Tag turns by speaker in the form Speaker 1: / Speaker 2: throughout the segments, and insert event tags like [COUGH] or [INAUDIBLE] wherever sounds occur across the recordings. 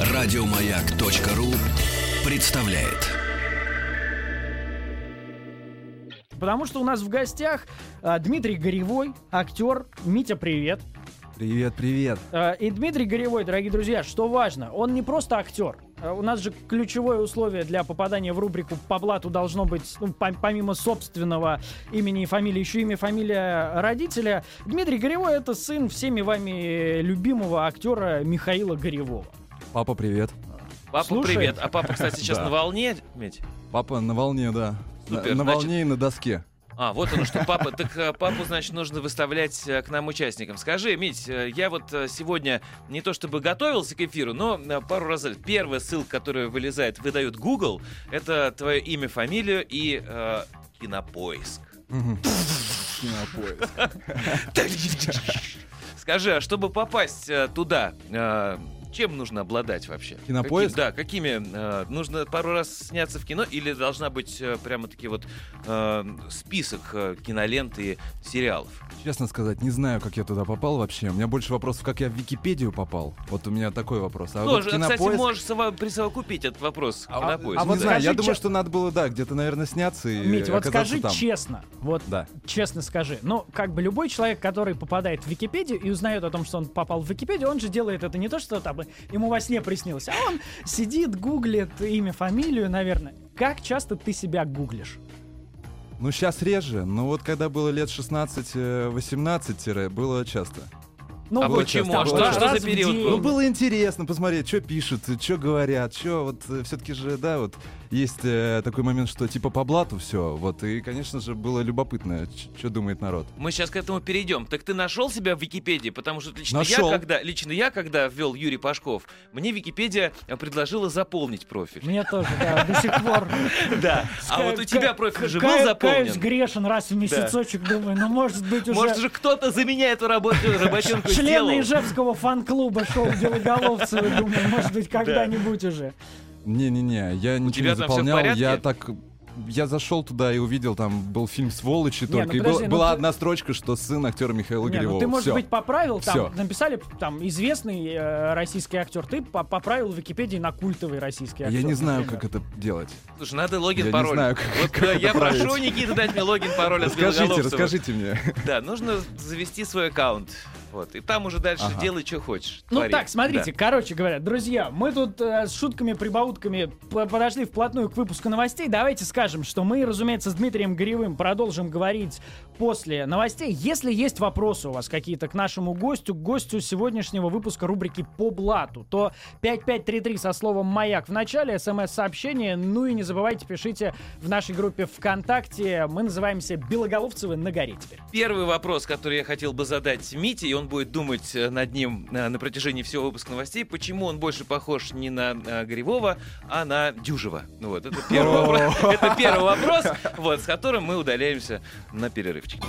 Speaker 1: Радиомаяк.ру представляет.
Speaker 2: Потому что у нас в гостях а, Дмитрий Горевой, актер. Митя, привет.
Speaker 3: Привет, привет.
Speaker 2: А, и Дмитрий Горевой, дорогие друзья, что важно, он не просто актер. А, У нас же ключевое условие для попадания в рубрику по блату должно быть, ну, пом- помимо собственного имени и фамилии, еще имя, фамилия родителя. Дмитрий Горевой это сын всеми вами любимого актера Михаила Горевого.
Speaker 3: Папа, привет.
Speaker 4: Папа,
Speaker 2: Слушай.
Speaker 4: привет. А папа, кстати, [LAUGHS] сейчас
Speaker 3: Да.
Speaker 4: на волне, Медь?
Speaker 3: Папа на волне, да. На-
Speaker 4: Супер,
Speaker 3: на
Speaker 4: значит-
Speaker 3: волне и на доске.
Speaker 4: А, вот оно что, папа. Так э, папу, значит, нужно выставлять э, к нам участникам. Скажи, Мить, э, я вот сегодня не то чтобы готовился к эфиру, но пару раз... Первая ссылка, которая вылезает, выдает Google, это твое имя, фамилию и э, кинопоиск.
Speaker 3: Кинопоиск. [LAUGHS]
Speaker 4: Скажи, а чтобы попасть туда, чем нужно обладать вообще?
Speaker 3: Кинопоиск?
Speaker 4: Каким- да, какими? э, нужно пару раз сняться в кино или должна быть э, прямо-таки вот э, список э, кинолент и сериалов?
Speaker 3: Честно сказать, не знаю, как я туда попал вообще. У меня больше вопросов, как я в Википедию попал. Вот у меня такой вопрос. А вот
Speaker 4: Тоже, кстати,
Speaker 3: кинопоиск...
Speaker 4: можешь сова- присовокупить этот вопрос к
Speaker 3: А,
Speaker 4: кинопоиску.
Speaker 3: а
Speaker 2: вот
Speaker 3: не знаю, я
Speaker 2: скажи,
Speaker 3: думаю,
Speaker 2: че-
Speaker 3: что надо было, да, где-то, наверное, сняться и
Speaker 2: Мить, вот скажи
Speaker 3: там.
Speaker 2: честно, вот
Speaker 3: Да.
Speaker 2: честно скажи, ну, как бы любой человек, который попадает в Википедию и узнает о том, что он попал в Википедию, он же делает это не то, что там ему во сне приснилось, а он сидит, гуглит имя, фамилию, наверное. Как часто ты себя гуглишь?
Speaker 3: Ну, сейчас реже, но вот когда было лет 16-18, было часто.
Speaker 2: Ну,
Speaker 4: А почему?
Speaker 2: там
Speaker 3: А что- что
Speaker 4: за период был?
Speaker 3: Ну, было интересно посмотреть, что пишут, что говорят, что вот все-таки же, да, вот есть э, такой момент, что типа по блату все, вот, и, конечно же, было любопытно, что думает народ.
Speaker 4: Мы сейчас к этому перейдем. Так ты нашел себя в Википедии? Потому что лично
Speaker 3: Нашел.
Speaker 4: я, когда лично я, когда ввел Юрий Пашков, мне Википедия э, предложила заполнить профиль.
Speaker 2: Мне тоже, да, до сих пор. [LAUGHS]
Speaker 4: Да. А вот у тебя профиль же
Speaker 2: каю-
Speaker 4: был заполнен?
Speaker 2: грешен раз в месяцочек, думаю, ну, может быть, уже...
Speaker 4: Может же кто-то за меня эту работу, работенку
Speaker 2: Члены? Ижевского фан-клуба шоу Белоголовцева, думаю, может быть, когда-нибудь уже.
Speaker 3: Не-не-не, я ничего
Speaker 4: тебя
Speaker 3: не
Speaker 4: там всё в
Speaker 3: заполнял,
Speaker 4: порядке?
Speaker 3: я так... Я зашел туда и увидел, там был фильм «Сволочи»
Speaker 2: Не,
Speaker 3: только,
Speaker 2: ну
Speaker 3: и
Speaker 2: подожди,
Speaker 3: был-
Speaker 2: ну
Speaker 3: была
Speaker 2: ты-
Speaker 3: одна строчка, что сын актера Михаила
Speaker 2: Не, ну
Speaker 3: Горевого.
Speaker 2: ты, может
Speaker 3: Всё.
Speaker 2: быть, поправил, там
Speaker 3: Всё.
Speaker 2: написали, там, известный э, российский актер, ты по- поправил в Википедии на культовый российский актер.
Speaker 3: Я не знаю,
Speaker 2: например.
Speaker 3: как это делать.
Speaker 4: Слушай, надо логин,
Speaker 3: Я не
Speaker 4: пароль.
Speaker 3: знаю, как-
Speaker 4: вот
Speaker 3: как
Speaker 4: э,
Speaker 3: это
Speaker 4: я прошу
Speaker 3: править.
Speaker 4: Никита дать мне логин, пароль от
Speaker 3: Расскажите,
Speaker 4: Белоголовцева.
Speaker 3: расскажите мне.
Speaker 4: Да, нужно завести свой аккаунт. Вот, и там уже дальше
Speaker 3: Ага.
Speaker 4: делай, что хочешь.
Speaker 2: Ну
Speaker 4: твори.
Speaker 2: так, смотрите,
Speaker 4: Да.
Speaker 2: короче говоря, друзья, мы тут э, с шутками, прибаутками п- подошли вплотную к выпуску новостей. Давайте скажем, что мы, разумеется, с Дмитрием Горевым продолжим говорить после новостей. Если есть вопросы у вас какие-то к нашему гостю, к гостю сегодняшнего выпуска рубрики «По блату», то 5533 со словом «Маяк» в начале, смс-сообщение, ну и не забывайте, пишите в нашей группе ВКонтакте. Мы называемся «Белоголовцевы на горе» теперь.
Speaker 4: Первый вопрос, который я хотел бы задать Мите, и он будет думать э, над ним э, на протяжении всего выпуска новостей, почему он больше похож не на э, Горевого, а на Дюжева. Ну вот, это первый вопрос, [LAUGHS] это первый вопрос, вот, с которым мы удаляемся на перерывчик.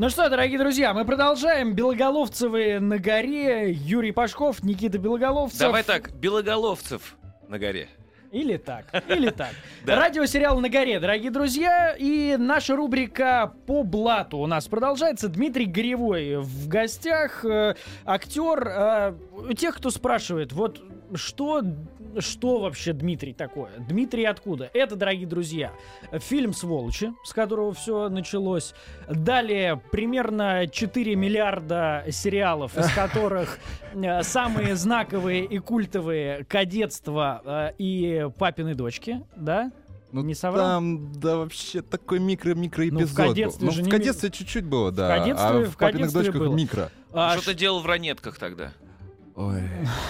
Speaker 2: Ну что, дорогие друзья, мы продолжаем. Белоголовцевы на горе. Юрий Пашков, Никита Белоголовцев.
Speaker 4: Давай так, Белоголовцев на горе.
Speaker 2: Или так, или так. [LAUGHS]
Speaker 4: Да.
Speaker 2: Радиосериал «На горе», дорогие друзья. И наша рубрика «По блату» у нас продолжается. Дмитрий Горевой в гостях. э, актер. э, тех, кто спрашивает, вот что, что вообще Дмитрий такое? Дмитрий откуда? Это, дорогие друзья, фильм «Сволочи», с которого все началось. Далее примерно 4 миллиарда сериалов, из которых э, самые знаковые и культовые «Кадетство» э, и «Папины дочки», да?
Speaker 3: Ну,
Speaker 2: Не соврал?
Speaker 3: Там, да, вообще такой микро-микро
Speaker 2: Ну, в
Speaker 3: эпизод Ну, в
Speaker 2: ми-
Speaker 3: кадетстве чуть-чуть было, да.
Speaker 2: «Кадетстве»
Speaker 3: а
Speaker 2: в
Speaker 3: в папиных
Speaker 2: «Кадетстве»
Speaker 3: дочках
Speaker 2: было.
Speaker 3: микро.
Speaker 2: А
Speaker 4: Что ты делал в ранетках тогда?
Speaker 3: Ой,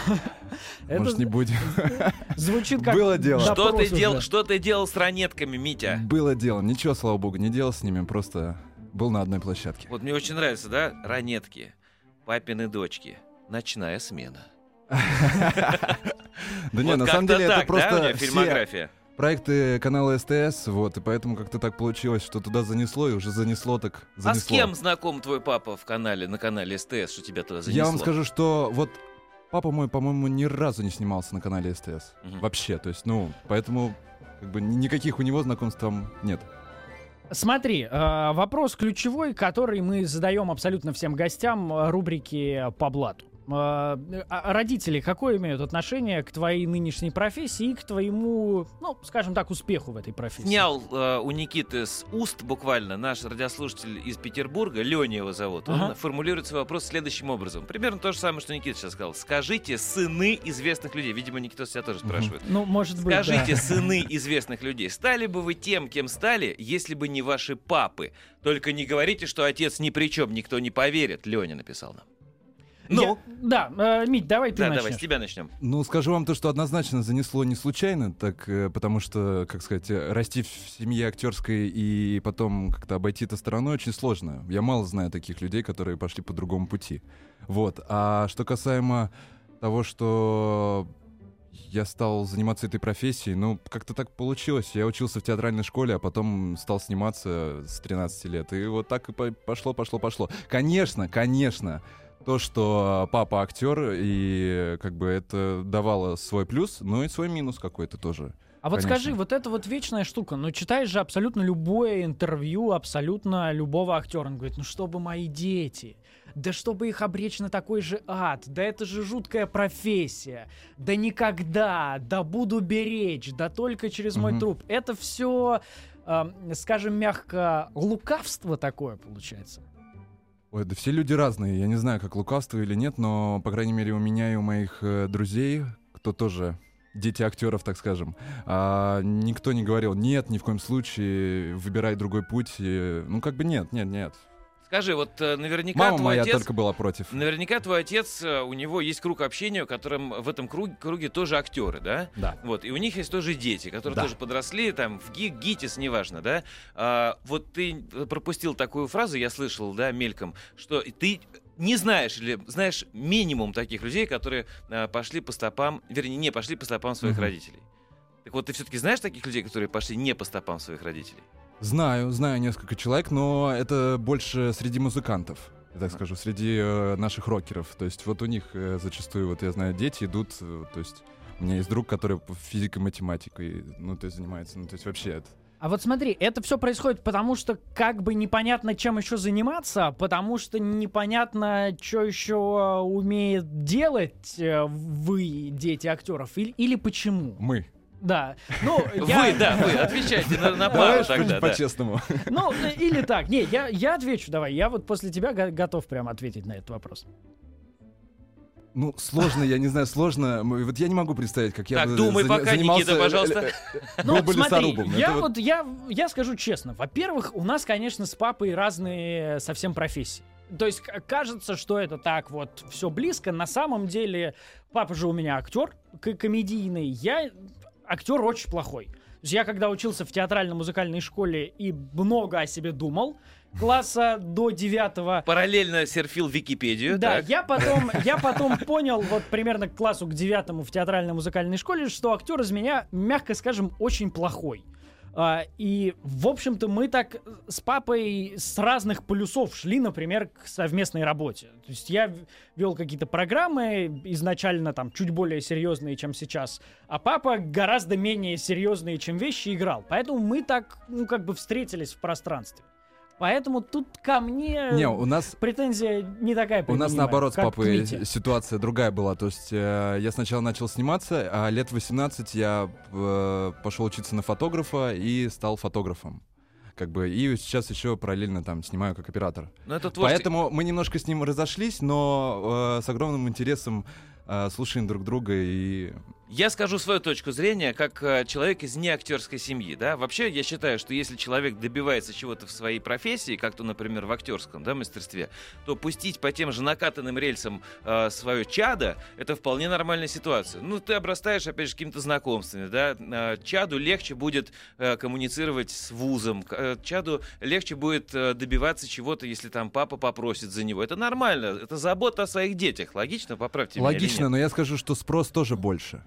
Speaker 3: [LAUGHS]
Speaker 2: Это
Speaker 3: может, не будем. [LAUGHS]
Speaker 2: звучит как
Speaker 3: Было дело.
Speaker 4: Что ты, дел, что ты делал с ранетками, Митя?
Speaker 3: Было дело. Ничего, слава богу, не делал с ними, просто был на одной площадке.
Speaker 4: Вот мне очень нравится, да? Ранетки, папины дочки, ночная смена. [LAUGHS]
Speaker 3: Да не, на самом деле это просто
Speaker 4: фильмография.
Speaker 3: проекты канала СТС, вот, и поэтому как-то так получилось, что туда занесло, и уже занесло так занесло.
Speaker 4: А с кем знаком твой папа в канале, на канале СТС, что тебя туда занесло?
Speaker 3: Я вам скажу, что вот папа мой, по-моему, ни разу не снимался на канале СТС.
Speaker 4: Мгм.
Speaker 3: Вообще, то есть, ну, поэтому как бы ни- никаких у него знакомств там нет.
Speaker 2: Смотри, э, вопрос ключевой, который мы задаем абсолютно всем гостям э, рубрики по блату. Э, а родители какое имеют отношение к твоей нынешней профессии и к твоему, ну, скажем так, успеху в этой профессии?
Speaker 4: Снял э, у Никиты с уст буквально наш радиослушатель из Петербурга, Леня его зовут. Он
Speaker 2: Ага.
Speaker 4: формулирует свой вопрос следующим образом. Примерно то же самое, что Никита сейчас сказал. Скажите, сыны известных людей. Видимо, Никита себя тоже спрашивает.
Speaker 2: Ну, может быть,
Speaker 4: Скажите,
Speaker 2: да.
Speaker 4: сыны [LAUGHS] известных людей, стали бы вы тем, кем стали, если бы не ваши папы? Только не говорите, что отец ни при чем, никто не поверит. Леня написал нам. Ну,
Speaker 2: Я- да, э, Мить, давай ты
Speaker 4: да,
Speaker 2: начнешь.
Speaker 4: давай, с тебя начнем.
Speaker 3: Ну, скажу вам то, что однозначно занесло не случайно, так э, потому что, как сказать, э, расти в семье актерской и потом как-то обойти это стороной очень сложно. Я мало знаю таких людей, которые пошли по другому пути. Вот. А что касаемо того, что я стал заниматься этой профессией, ну, как-то так получилось. Я учился в театральной школе, а потом стал сниматься с 13 лет. И вот так и по- пошло, пошло, пошло. Конечно, конечно, то, что папа актер, и как бы это давало свой плюс, но и свой минус какой-то тоже.
Speaker 2: А вот
Speaker 3: Конечно.
Speaker 2: скажи, вот эта вот вечная штука, ну читаешь же абсолютно любое интервью абсолютно любого актера. Он говорит, ну чтобы мои дети, да чтобы их обречь на такой же ад, да это же жуткая профессия, да никогда, да буду беречь, да только через мой
Speaker 3: Мгм.
Speaker 2: труп. Это все, скажем мягко, лукавство такое получается.
Speaker 3: Ой, да все люди разные. Я не знаю, как лукавство или нет, но, по крайней мере, у меня и у моих э, друзей, кто тоже дети актеров, так скажем, а, никто не говорил, нет, ни в коем случае, выбирай другой путь. И, ну, как бы нет, нет, нет.
Speaker 4: Скажи, вот э, наверняка
Speaker 3: Мама
Speaker 4: твой
Speaker 3: моя
Speaker 4: отец...
Speaker 3: только была против.
Speaker 4: Наверняка твой отец, э, у него есть круг общения, в котором в этом круге, круге тоже актеры, да?
Speaker 3: Да.
Speaker 4: Вот, и у них есть тоже дети, которые
Speaker 3: Да.
Speaker 4: тоже подросли, там, в ГИК, ГИТИС, неважно, да? А, вот ты пропустил такую фразу, я слышал, да, мельком, что ты не знаешь или знаешь минимум таких людей, которые а, пошли по стопам, вернее, не пошли по стопам своих
Speaker 3: Мгм.
Speaker 4: родителей. Так вот, ты все-таки знаешь таких людей, которые пошли не по стопам своих родителей?
Speaker 3: Знаю, знаю несколько человек, но это больше среди музыкантов. Я так скажу, среди э, наших рокеров. То есть вот у них э, зачастую, вот я знаю, дети идут, э, то есть у меня есть друг, который физикой, математикой, ну, то есть занимается, ну, то есть вообще это...
Speaker 2: А вот смотри, это все происходит потому, что как бы непонятно, чем еще заниматься, потому что непонятно, что еще умеет делать э, вы, дети актеров, или, или почему.
Speaker 3: Мы.
Speaker 2: Да. Ну, я,
Speaker 4: Вы, да, вы, отвечайте на, на
Speaker 3: Давай
Speaker 4: пару тогда, да.
Speaker 3: по-честному.
Speaker 2: Ну, э, или так. Не, я, я отвечу, давай. Я вот после тебя го- готов прям ответить на этот вопрос.
Speaker 3: Ну, сложно, я не знаю, сложно. Вот я не могу представить, как я
Speaker 4: Так,
Speaker 3: бы
Speaker 4: думай
Speaker 3: заня-
Speaker 4: пока,
Speaker 3: занимался,
Speaker 4: Никита, пожалуйста.
Speaker 3: э, э,
Speaker 2: Ну, смотри, я
Speaker 3: вот-
Speaker 2: вот, я, я скажу честно. Во-первых, у нас, конечно, с папой разные совсем профессии. То есть кажется, что это так вот все близко. На самом деле, папа же у меня актер к- комедийный. Я актер очень плохой. То есть я когда учился в театрально-музыкальной школе и много о себе думал, класса до девятого,
Speaker 4: Параллельно серфил Википедию.
Speaker 2: да,
Speaker 4: так.
Speaker 2: я [LAUGHS] потом, я потом понял, вот примерно к классу к девятому в театральной музыкальной школе, что актер из меня, мягко скажем, очень плохой. А, и, в общем-то, мы так с папой с разных полюсов шли, например, к совместной работе. То есть я вел какие-то программы, изначально там чуть более серьезные, чем сейчас, а папа гораздо менее серьезные, чем вещи, играл. Поэтому мы так, ну, как бы встретились в пространстве. Поэтому тут ко мне
Speaker 3: Не, у нас
Speaker 2: претензия не такая
Speaker 3: У нас наоборот с папой ситуация другая была. То есть э, я сначала начал сниматься, а лет 18 я э, пошел учиться на фотографа и стал фотографом. Как бы, и сейчас еще параллельно там снимаю как оператор.
Speaker 4: Ну, это творчество.
Speaker 3: Поэтому мы немножко с ним разошлись, но э, с огромным интересом э, слушаем друг друга и
Speaker 4: Я скажу свою точку зрения как э, человек из неактерской семьи, да. Вообще, я считаю, что если человек добивается чего-то в своей профессии, как то, например, в актерском, да, мастерстве, то пустить по тем же накатанным рельсам э, свое чадо, это вполне нормальная ситуация. Ну, ты обрастаешь, опять же, какими-то знакомствами, да. Э, чаду легче будет э, коммуницировать с вузом, э, чаду легче будет э, добиваться чего-то, если там папа попросит за него. Это нормально, это забота о своих детях. Логично, поправьте меня или
Speaker 3: логично, но я скажу, что спрос тоже больше.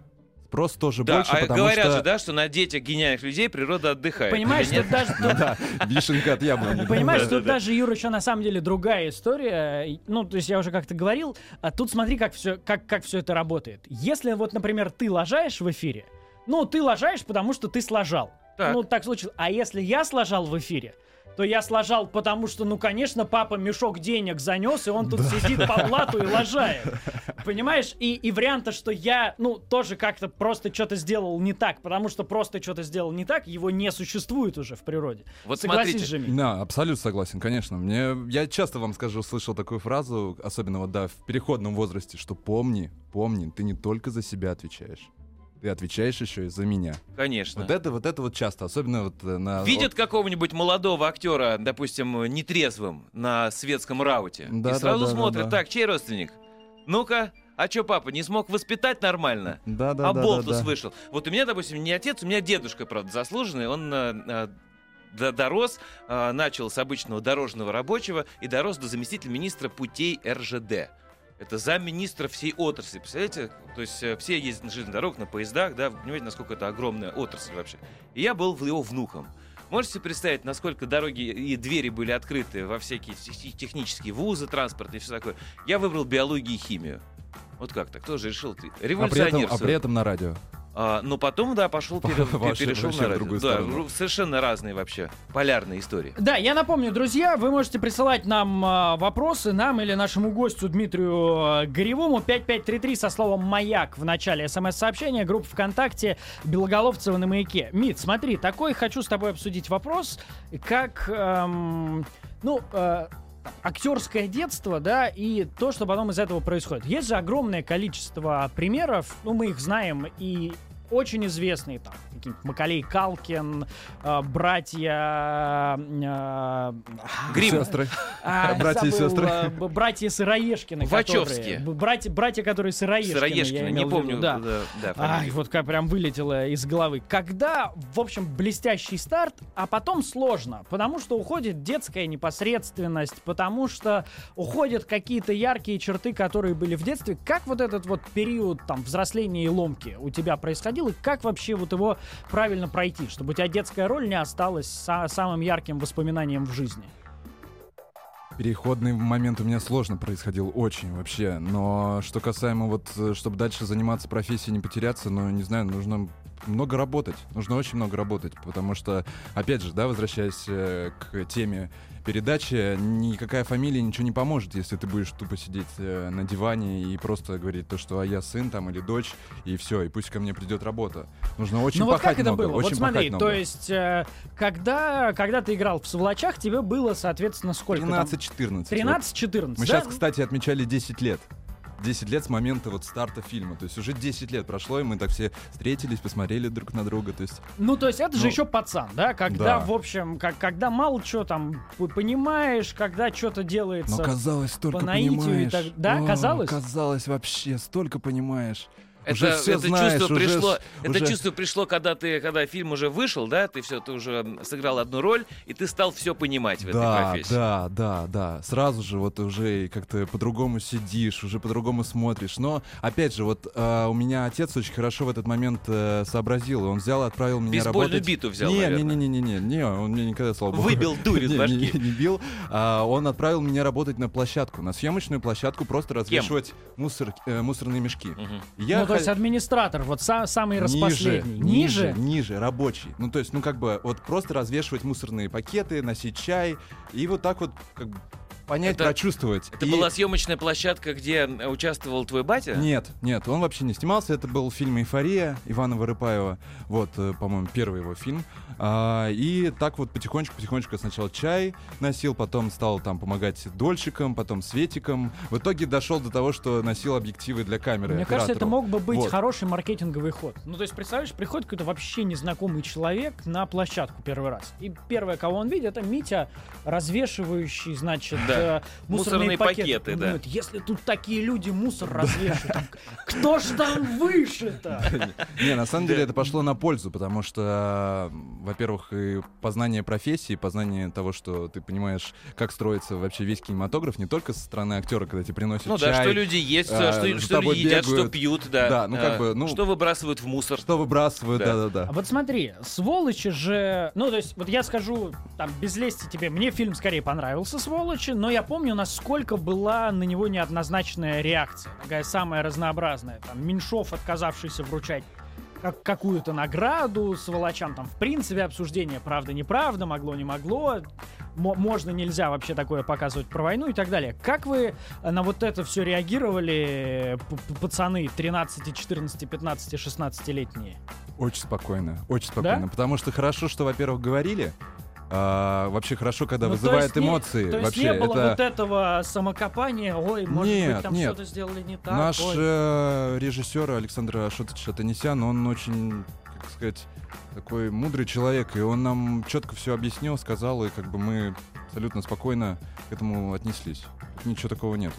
Speaker 3: Спрос тоже
Speaker 4: Да,
Speaker 3: больше,
Speaker 4: а
Speaker 3: потому
Speaker 4: говорят
Speaker 3: что...
Speaker 4: же, да, что на детях гениальных людей природа отдыхает.
Speaker 2: Понимаешь, тут
Speaker 4: нет?
Speaker 2: даже,
Speaker 3: да, вишенка от яблони. [LAUGHS]
Speaker 2: понимаешь, тут даже, Юра, еще на самом деле другая история. Ну, то есть я уже как-то говорил, а тут смотри, как все, как, как все это работает. Если вот, например, ты лажаешь в эфире, ну, ты лажаешь, потому что ты сложал.
Speaker 4: Так.
Speaker 2: Ну, так случилось. А если я сложал в эфире, то я сложал, потому что, ну, конечно, папа мешок денег занес, и он тут сидит по блату и лажает. [LAUGHS] Понимаешь? И, и варианта, что я, ну, тоже как-то просто что-то сделал не так, потому что просто что-то сделал не так, его не существует уже в природе.
Speaker 4: Вот
Speaker 2: Согласись
Speaker 4: смотрите,
Speaker 2: же, Мить?
Speaker 3: Да, абсолютно согласен, конечно. Мне, я часто вам скажу, слышал такую фразу, особенно вот, да, в переходном возрасте, что помни, помни, ты не только за себя отвечаешь. Ты отвечаешь еще и за меня.
Speaker 4: Конечно.
Speaker 3: Вот это, вот это вот часто, особенно вот э, на...
Speaker 4: Видят какого-нибудь молодого актера, допустим, нетрезвым на светском рауте.
Speaker 3: Да,
Speaker 4: и
Speaker 3: да,
Speaker 4: сразу
Speaker 3: да, да,
Speaker 4: смотрят,
Speaker 3: да.
Speaker 4: так, чей родственник? Ну-ка, а чё, папа, не смог воспитать нормально?
Speaker 3: Да, да,
Speaker 4: а
Speaker 3: да,
Speaker 4: болтус
Speaker 3: да, да.
Speaker 4: вышел. Вот у меня, допустим, не отец, у меня дедушка, правда, заслуженный. Он э, э, дорос, э, начал с обычного дорожного рабочего и дорос до заместителя министра путей РЖД. Это замминистра всей отрасли. Представляете? То есть э, все ездят на железных дорогах, на поездах, да, вы понимаете, насколько это огромная отрасль вообще. И я был его внуком. Можете представить, насколько дороги и двери были открыты во всякие тех- технические вузы, транспорт и все такое? Я выбрал биологию и химию. Вот как так? Кто же решил? Ты
Speaker 3: А при,
Speaker 4: Революционер.
Speaker 3: этом, а при этом на радио.
Speaker 4: А, но потом, да, пошел, пере- [LAUGHS]
Speaker 3: Вообще-
Speaker 4: перешел
Speaker 3: вообще
Speaker 4: на радио.
Speaker 3: другую
Speaker 4: Да,
Speaker 3: сторону.
Speaker 4: совершенно разные вообще, полярные истории.
Speaker 2: Да, я напомню, друзья, вы можете присылать нам а, вопросы, нам или нашему гостю Дмитрию а, Горевому 5533 со словом «Маяк» в начале смс-сообщения, группа ВКонтакте Белоголовцева на маяке. Мит, смотри, такой хочу с тобой обсудить вопрос, как, эм, ну, э, актерское детство, да, и то, что потом из этого происходит. Есть же огромное количество примеров, ну, мы их знаем, и очень известные, там, какие-нибудь Макалей Калкин, э, братья... э,
Speaker 4: Грим.
Speaker 3: Сестры. [LAUGHS]
Speaker 2: а,
Speaker 3: Братья и
Speaker 2: забыл,
Speaker 3: сестры.
Speaker 2: э, братья Сыроежкины.
Speaker 4: Вачовски.
Speaker 2: которые- Братья, братья, которые Сыроежкины. имел
Speaker 4: не помню.
Speaker 2: виду, да.
Speaker 4: да, да,
Speaker 2: Ай, вот как прям вылетело из головы. Когда, в общем, блестящий старт, а потом сложно, потому что уходит детская непосредственность, потому что уходят какие-то яркие черты, которые были в детстве. Как вот этот вот период там взросления и ломки у тебя происходил, и как вообще вот его правильно пройти, чтобы у тебя детская роль не осталась са- самым ярким воспоминанием в жизни?
Speaker 3: Переходный момент у меня сложно происходил, очень вообще. Но что касаемо вот, э, чтобы дальше заниматься профессией, не потеряться, ну, не знаю, нужно много работать. Нужно очень много работать, потому что, опять же, да, возвращаясь э, к теме передачи, никакая фамилия ничего не поможет, если ты будешь тупо сидеть э, на диване и просто говорить то, что а я сын там или дочь, и все, и пусть ко мне придет работа. Нужно очень
Speaker 2: ну вот
Speaker 3: пахать
Speaker 2: как это
Speaker 3: много,
Speaker 2: было?
Speaker 3: очень
Speaker 2: Вот смотри,
Speaker 3: много.
Speaker 2: то есть, э, когда, когда ты играл в Сволочах, тебе было, соответственно, сколько там?
Speaker 3: 13-14. вот.
Speaker 2: 13-14,
Speaker 3: Мы
Speaker 2: да?
Speaker 3: сейчас, кстати, отмечали 10 лет. 10 лет с момента вот старта фильма. То есть уже 10 лет прошло, и мы так все встретились, посмотрели друг на друга. То есть
Speaker 2: Ну, то есть это же
Speaker 3: Ну,
Speaker 2: еще пацан, да? Когда,
Speaker 3: да.
Speaker 2: в общем, как, когда мало что там понимаешь, когда что-то делается.
Speaker 3: Но казалось, столько
Speaker 2: по наитию и
Speaker 3: понимаешь.
Speaker 2: так- да,
Speaker 3: О,
Speaker 2: казалось?
Speaker 3: Казалось вообще, столько понимаешь.
Speaker 4: Это,
Speaker 3: уже все
Speaker 4: это
Speaker 3: знаешь,
Speaker 4: чувство
Speaker 3: уже
Speaker 4: пришло,
Speaker 3: ж-
Speaker 4: это
Speaker 3: уже-
Speaker 4: чувство пришло, когда ты, когда фильм уже вышел, да, ты все, ты уже сыграл одну роль, и ты стал все понимать в этой
Speaker 3: Да,
Speaker 4: профессии.
Speaker 3: да, да, да. Сразу же вот уже как-то по-другому сидишь, уже по-другому смотришь. Но, опять же, вот э, у меня отец очень хорошо в этот момент э, сообразил. и Он взял и отправил меня
Speaker 4: Бейсбольную
Speaker 3: работать...
Speaker 4: биту взял,
Speaker 3: не,
Speaker 4: наверное.
Speaker 3: не, не, не, не, не, он меня никогда, слава богу,
Speaker 4: Выбил [LAUGHS] дурь из
Speaker 3: не,
Speaker 4: башки.
Speaker 3: не, не бил. А, он отправил меня работать на площадку, на съемочную площадку, просто развешивать мусор, э, мусорные мешки. И Я
Speaker 2: ну, то есть администратор, вот са- самый
Speaker 3: Ниже,
Speaker 2: распоследний.
Speaker 3: ниже, ниже, рабочий. Ну, то есть, ну, как бы, вот просто развешивать мусорные пакеты, носить чай, и вот так вот, как бы, понять,
Speaker 4: Это-
Speaker 3: прочувствовать.
Speaker 4: Это
Speaker 3: И-
Speaker 4: была съемочная площадка, где участвовал твой батя?
Speaker 3: Нет, нет, он вообще не снимался. Это был фильм «Эйфория» Ивана Вырыпаева. Вот, э, по-моему, первый его фильм. А, и так вот потихонечку-потихонечку сначала чай носил, потом стал там помогать дольщикам, потом светикам. В итоге дошел до того, что носил объективы для камеры
Speaker 2: Мне кажется, это мог бы быть
Speaker 3: Вот.
Speaker 2: хороший маркетинговый ход. Ну, то есть, представляешь, приходит какой-то вообще незнакомый человек на площадку первый раз. И первое, кого он видит, это Митя, развешивающий, значит,
Speaker 4: Да.
Speaker 2: Э, мусорные,
Speaker 4: Мусорные
Speaker 2: пакеты.
Speaker 4: пакеты, да.
Speaker 2: если тут такие люди мусор развешивают, кто ж там выше-то?
Speaker 3: Не, на самом деле это пошло на пользу, потому что, во-первых, и познание профессии, познание того, что ты понимаешь, как строится вообще весь кинематограф, не только со стороны актера, когда тебе приносят
Speaker 4: Ну
Speaker 3: чай,
Speaker 4: да, что люди есть,
Speaker 3: а,
Speaker 4: что,
Speaker 3: за
Speaker 4: что люди едят, что пьют, да.
Speaker 3: Да, ну как
Speaker 4: А,
Speaker 3: бы, ну-
Speaker 4: Что выбрасывают в мусор.
Speaker 3: что выбрасывают,
Speaker 4: Да.
Speaker 3: да-да-да.
Speaker 2: А вот смотри, сволочи же... Ну, то есть, вот я скажу, там, без лести тебе, мне фильм скорее понравился, сволочи, но я помню, насколько была на него неоднозначная реакция. Такая самая разнообразная. Там, Меньшов, отказавшийся вручать как- какую-то награду сволочам, там, в принципе, обсуждение правда-неправда, могло, не могло, мо- можно, нельзя вообще такое показывать про войну и так далее. Как вы на вот это все реагировали, пацаны 13, 14, 15, 16-летние?
Speaker 3: Очень спокойно, очень спокойно. Потому что хорошо, что, во-первых, говорили. А, вообще хорошо, когда
Speaker 2: Ну, то
Speaker 3: вызывает
Speaker 2: есть не-
Speaker 3: эмоции.
Speaker 2: То есть
Speaker 3: вообще,
Speaker 2: не было
Speaker 3: это
Speaker 2: вот этого самокопания, ой, может
Speaker 3: Нет,
Speaker 2: быть, там
Speaker 3: нет.
Speaker 2: что-то сделали не так.
Speaker 3: Наш
Speaker 2: ой».
Speaker 3: э, режиссер Александр Ашотович Атанесян, он очень, как сказать, такой мудрый человек, и он нам четко все объяснил, сказал, и как бы мы абсолютно спокойно к этому отнеслись. Ничего такого нету.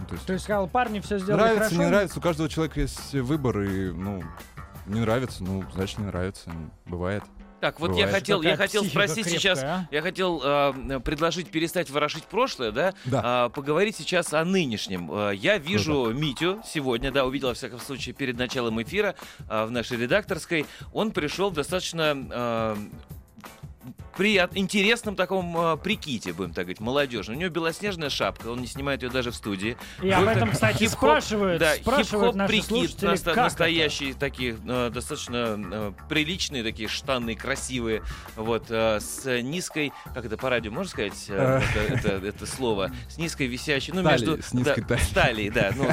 Speaker 3: Ну, то есть,
Speaker 2: То есть сказал, парни, все сделали
Speaker 3: нравится,
Speaker 2: хорошо.
Speaker 3: не нравится, у каждого человека есть выбор, и, ну, не нравится, ну, значит, не нравится, бывает.
Speaker 4: Так, вот я
Speaker 3: Бывает.
Speaker 4: хотел, я хотел спросить
Speaker 2: крепкая,
Speaker 4: сейчас,
Speaker 2: а?
Speaker 4: я хотел э, предложить перестать ворошить прошлое, да,
Speaker 3: Да.
Speaker 4: А, поговорить сейчас о нынешнем. Э, Я вижу Митю сегодня, да, увидел, во всяком случае, перед началом эфира а, в нашей редакторской. Он пришел в достаточно э, прият, интересном таком э, приките, будем так говорить, молодежи. У него белоснежная шапка, он не снимает ее даже в студии.
Speaker 2: И об этом, кстати, спрашивают,
Speaker 4: Да,
Speaker 2: спрашивают наши
Speaker 4: хип-хоп прикид, наста-
Speaker 2: как
Speaker 4: настоящие такие, э, достаточно э, приличные такие штаны, красивые, вот, э, с низкой, как это по радио можно сказать, э, это, это- это слово, с низкой висящей, ну,
Speaker 3: Талией,
Speaker 4: между...
Speaker 3: с низкой
Speaker 4: да,
Speaker 3: талией.
Speaker 4: да. Ну,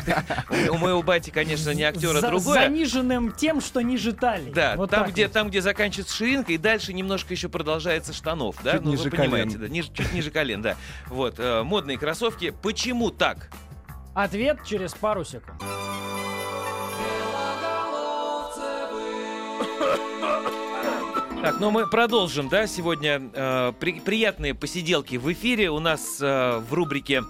Speaker 4: у, у моего бати, конечно, не
Speaker 2: это?
Speaker 4: актера,
Speaker 2: За-
Speaker 4: другое.
Speaker 2: заниженным тем, что ниже талии.
Speaker 4: Да,
Speaker 2: Вот
Speaker 4: там, где,
Speaker 2: вот.
Speaker 4: там, где заканчивается ширинка, и дальше немножко еще продолжается штанов, да?
Speaker 3: Чуть
Speaker 4: ну,
Speaker 3: ниже
Speaker 4: вы понимаете,
Speaker 3: колен.
Speaker 4: да, ниже- чуть ниже колен, да. Вот, э, модные кроссовки. Почему так?
Speaker 2: Ответ через пару секунд.
Speaker 4: Так, ну мы продолжим, да, сегодня э, при- приятные посиделки в эфире. У нас э, в рубрике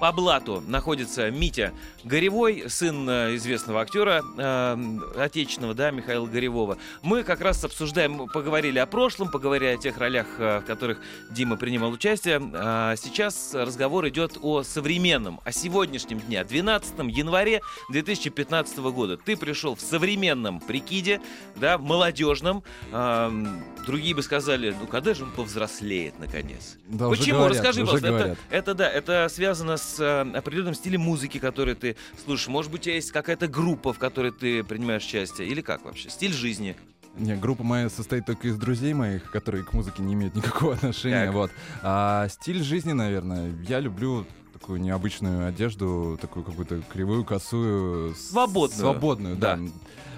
Speaker 4: по блату находится Митя Горевой, сын э, известного актера э, отечественного, да, Михаила Горевого. Мы как раз обсуждаем, поговорили о прошлом, поговорили о тех ролях, э, в которых Дима принимал участие. А сейчас разговор идет о современном, о сегодняшнем дне, 12 январе 2015 года. Ты пришел в современном прикиде, да, молодежном. Ам, другие бы сказали, ну когда же он повзрослеет наконец?
Speaker 3: Да,
Speaker 4: Почему?
Speaker 3: говорят,
Speaker 4: Расскажи, пожалуйста. Это, это да, это связано с э, определенным стилем музыки, который ты слушаешь. Может быть, у тебя есть какая-то группа, в которой ты принимаешь участие, или как вообще? Стиль жизни.
Speaker 3: Не, группа моя состоит только из друзей моих, которые к музыке не имеют никакого [LAUGHS] отношения.
Speaker 4: Так.
Speaker 3: Вот. А стиль жизни, наверное, я люблю такую необычную одежду, такую какую-то кривую, косую. с-
Speaker 4: Свободную.
Speaker 3: Свободную, да.
Speaker 4: Да.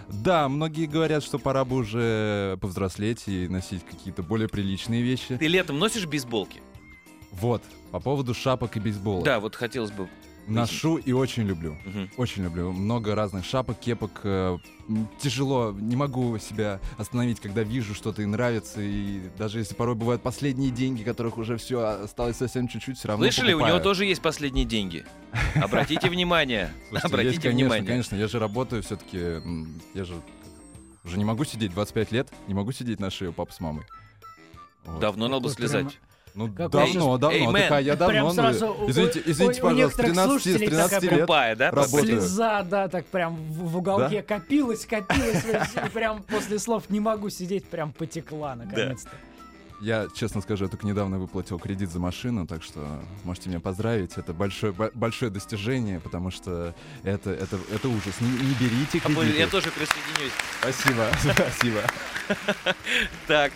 Speaker 3: Да, многие говорят, что пора бы уже повзрослеть и носить какие-то более приличные вещи.
Speaker 4: Ты летом носишь бейсболки?
Speaker 3: Вот, по поводу шапок и бейсбола.
Speaker 4: Да, вот хотелось бы.
Speaker 3: Ношу и очень люблю.
Speaker 4: Мгм.
Speaker 3: Очень люблю. Много разных шапок, кепок. э, Тяжело, не могу себя остановить, когда вижу что-то и нравится. И даже если порой бывают последние деньги, которых уже все осталось совсем чуть-чуть, все равно
Speaker 4: Слышали, у него
Speaker 3: покупаю.
Speaker 4: тоже есть последние деньги. [LAUGHS] Обратите внимание. [LAUGHS] Обратите внимание.
Speaker 3: конечно, я же работаю все-таки, я же уже не могу сидеть 25 лет, не могу сидеть на шее у папы с мамой.
Speaker 4: Давно надо было слезать.
Speaker 3: Ну,
Speaker 2: Какой
Speaker 3: давно, давно,
Speaker 4: Эй,
Speaker 3: так, а я
Speaker 2: Прям
Speaker 3: давно, ну,
Speaker 2: сразу у-
Speaker 3: извините,
Speaker 2: у-
Speaker 3: извините,
Speaker 2: у
Speaker 3: пожалуйста,
Speaker 2: некоторых
Speaker 3: 13, с
Speaker 2: слушателей
Speaker 3: 13
Speaker 2: такая
Speaker 3: лет
Speaker 4: Тупая, да?
Speaker 3: работаю.
Speaker 2: Слеза, да, так прям в, в уголке копилась, копилась, [LAUGHS] и прям после слов не могу сидеть, прям потекла наконец-то.
Speaker 3: Я, честно скажу, я только недавно выплатил кредит за машину, так что можете меня поздравить. Это большое, бо- большое достижение, потому что это, это, это ужас. Не, не берите
Speaker 4: А,
Speaker 3: кредиты.
Speaker 4: Я тоже присоединюсь.
Speaker 3: Спасибо, [LAUGHS] спасибо.
Speaker 4: Так,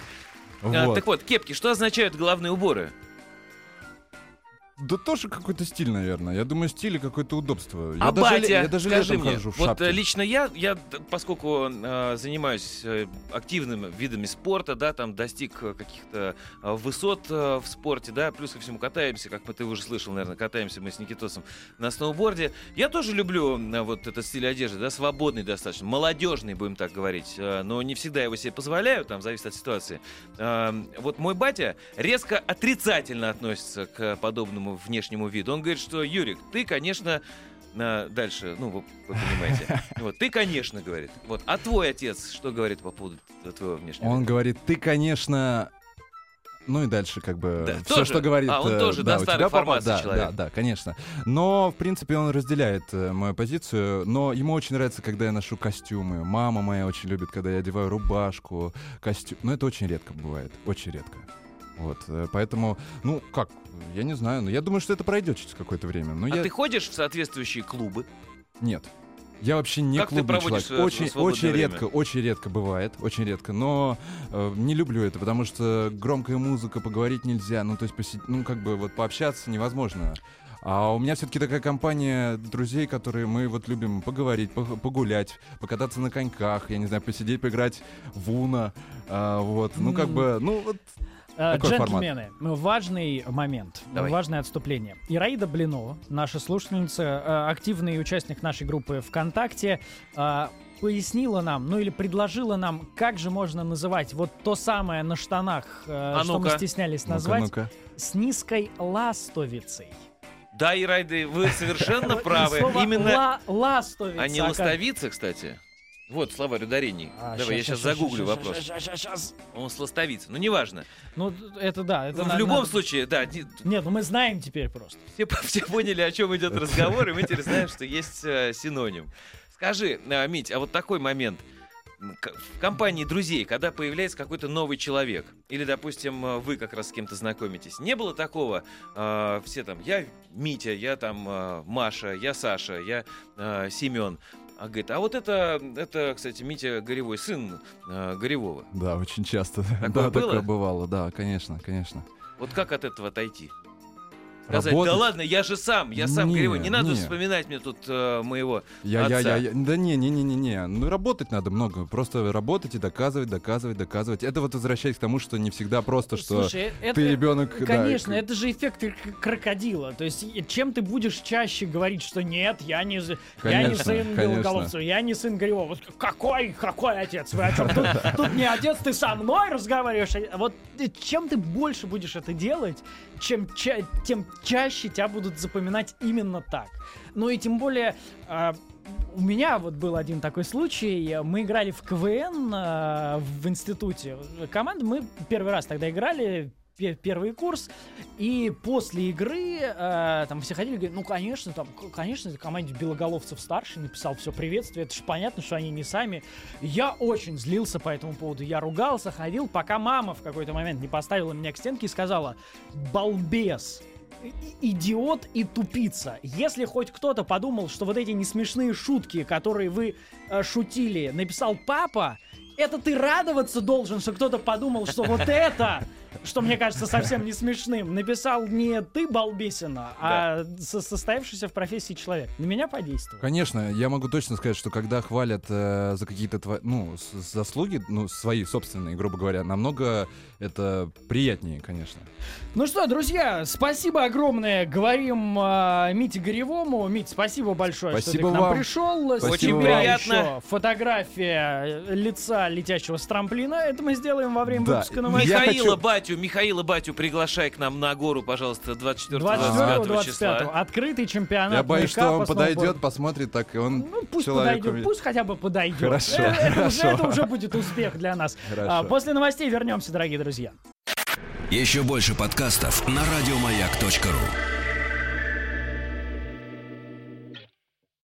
Speaker 4: а,
Speaker 3: Вот.
Speaker 4: так вот, кепки, что означают головные уборы?
Speaker 3: Да тоже какой-то стиль, наверное. Я думаю, стиль и какое-то удобство.
Speaker 4: А
Speaker 3: я даже, ле-
Speaker 4: батя,
Speaker 3: я даже
Speaker 4: скажи мне,
Speaker 3: хожу в
Speaker 4: вот
Speaker 3: шапке.
Speaker 4: э, лично я, я поскольку э, занимаюсь э, активными видами спорта, да, там достиг э, каких-то э, высот э, в спорте, да, плюс ко всему катаемся, как мы ты уже слышал, наверное, катаемся мы с Никитосом на сноуборде. Я тоже люблю э, вот этот стиль одежды, да, свободный достаточно, молодежный, будем так говорить, э, но не всегда его себе позволяю, там зависит от ситуации. Э, вот мой батя резко отрицательно относится к подобному внешнему виду. Он говорит, что Юрик, ты, конечно, на- дальше, ну, вы, вы понимаете. [LAUGHS] Вот, ты, конечно, говорит. Вот, а твой отец что говорит по поводу твоего внешнего
Speaker 3: Он
Speaker 4: вида?
Speaker 3: говорит, ты, конечно... Ну и дальше как бы
Speaker 4: Да,
Speaker 3: все,
Speaker 4: тоже?
Speaker 3: что говорит...
Speaker 4: А, он
Speaker 3: э,
Speaker 4: тоже, да,
Speaker 3: тебя папа,
Speaker 4: формации
Speaker 3: да,
Speaker 4: человек.
Speaker 3: Да, да, конечно. Но, в принципе, он разделяет э, мою позицию. Но ему очень нравится, когда я ношу костюмы. Мама моя очень любит, когда я одеваю рубашку, костюм. Но это очень редко бывает, очень редко. Вот, э, поэтому, ну, как, я не знаю, но я думаю, что это пройдет через какое-то время. Но
Speaker 4: А
Speaker 3: я...
Speaker 4: ты ходишь в соответствующие клубы?
Speaker 3: Нет. Я вообще не
Speaker 4: Как
Speaker 3: клубный человек.
Speaker 4: свое
Speaker 3: Очень, очень
Speaker 4: время?
Speaker 3: редко, очень редко бывает, очень редко. Но э, не люблю это, потому что громкая музыка, поговорить нельзя. Ну, то есть, поси- ну, как бы вот пообщаться невозможно. А у меня все-таки такая компания друзей, которые мы вот любим поговорить, пог- погулять, покататься на коньках, я не знаю, посидеть, поиграть в Уна. а, вот, ну как бы, ну вот
Speaker 2: Э,
Speaker 3: Какой формат?
Speaker 2: Джентльмены, важный момент,
Speaker 4: Давай.
Speaker 2: важное отступление. Ираида Блинова, наша слушательница, э, активный участник нашей группы ВКонтакте, э, пояснила нам, ну или предложила нам, как же можно называть вот то самое на штанах,
Speaker 4: А
Speaker 2: что мы
Speaker 4: ну-ка.
Speaker 2: стеснялись назвать,
Speaker 3: ну-ка.
Speaker 2: с низкой ластовицей.
Speaker 4: Да, Ирайды, вы совершенно [LAUGHS] правы. Именно,
Speaker 2: ла- ластовица.
Speaker 4: а не
Speaker 2: оказывается.
Speaker 4: ластовица, кстати. Вот словарь ударений.
Speaker 2: А,
Speaker 4: Давай, я
Speaker 2: щас,
Speaker 4: сейчас
Speaker 2: щас,
Speaker 4: загуглю
Speaker 2: щас,
Speaker 4: вопрос.
Speaker 2: щас, щас, щас.
Speaker 4: Он сластовица. Ну, неважно.
Speaker 2: Ну, это да. Это
Speaker 4: Ну, в
Speaker 2: на-
Speaker 4: любом
Speaker 2: надо-
Speaker 4: случае, да, не-
Speaker 2: Нет, ну мы знаем теперь просто.
Speaker 4: все, все поняли, о чем идет разговор, и мы теперь знаем, что есть э, синоним. Скажи, э, Мить, а вот такой момент. В компании друзей, когда появляется какой-то новый человек, или, допустим, э, вы как раз с кем-то знакомитесь, не было такого, э, все там, я Митя, я там э, Маша, я Саша, я Семен, а говорит, а вот это, это, кстати, Митя Горевой, сын э, Горевого.
Speaker 3: Да, очень часто.
Speaker 4: Такое
Speaker 3: да,
Speaker 4: было?
Speaker 3: такое бывало, да, конечно, конечно.
Speaker 4: Вот как от этого отойти? Сказать,
Speaker 3: Работать?
Speaker 4: да ладно, я же сам, я сам
Speaker 3: Не,
Speaker 4: Горевой, не надо
Speaker 3: не.
Speaker 4: вспоминать мне тут э, моего
Speaker 3: Я, я,
Speaker 4: отца.
Speaker 3: я, я- да не, не, не, не, не. Ну работать надо много. Просто работать и доказывать, доказывать, доказывать. Это вот возвращаясь к тому, что не всегда просто, что
Speaker 2: Слушай, это,
Speaker 3: ты ребенок. да,
Speaker 2: Конечно,
Speaker 3: к-
Speaker 2: это же эффект крокодила. То есть, чем ты будешь чаще говорить, что нет, я не, з- я не
Speaker 3: Конечно,
Speaker 2: сын
Speaker 3: конечно.
Speaker 2: Белоголовцева, я не сын Горевого. Вот какой, какой отец? Вы о чем? Тут, [LAUGHS] тут не отец, ты со мной разговариваешь. А Вот э, чем ты больше будешь это делать, чем ча- тем чаще тебя будут запоминать именно так. Ну и тем более... а, у меня вот был один такой случай. Мы играли в КВН а, в институте. Команда, мы первый раз тогда играли, пе- первый курс, и после игры а, там все ходили, говорят, ну, конечно, там, конечно, команде Белоголовцев старший написал все приветствие, это же понятно, что они не сами. Я очень злился по этому поводу, я ругался, ходил, пока мама в какой-то момент не поставила меня к стенке и сказала, балбес, идиот и тупица. Если хоть кто-то подумал, что вот эти несмешные шутки, которые вы э, шутили, написал папа, это ты радоваться должен, что кто-то подумал, что вот это, что мне кажется совсем не смешным, написал не ты, балбесина, а со- состоявшийся в профессии человек. На меня подействовал.
Speaker 3: Конечно, я могу точно сказать, что когда хвалят э, за какие-то тва- ну, заслуги, ну, свои собственные, грубо говоря, намного это приятнее, конечно.
Speaker 2: Ну что, друзья, спасибо огромное. Говорим э, Мите Горевому. Мить, спасибо большое,
Speaker 3: Спасибо
Speaker 2: что ты к нам
Speaker 3: вам.
Speaker 2: пришел.
Speaker 3: Спасибо
Speaker 2: тебя
Speaker 3: вам.
Speaker 4: приятно.
Speaker 2: еще фотография лица летящего с трамплина. Это мы сделаем во время
Speaker 3: Да.
Speaker 2: выпуска новостей.
Speaker 3: Я
Speaker 4: Михаила
Speaker 3: хочу-
Speaker 4: Батю, Михаила Батю приглашай к нам на гору, пожалуйста, 24-25
Speaker 2: 24-25.
Speaker 4: числа.
Speaker 2: Открытый чемпионат.
Speaker 3: я боюсь, что он
Speaker 2: по
Speaker 3: подойдет, посмотрит так, и он
Speaker 2: Ну, пусть подойдет, пусть хотя бы подойдет.
Speaker 3: Хорошо,
Speaker 2: Э, это, уже,
Speaker 3: хорошо.
Speaker 2: это уже будет успех для нас.
Speaker 3: Хорошо.
Speaker 2: А, после новостей вернемся, дорогие друзья.
Speaker 1: Еще больше подкастов на радиомаяк.ру.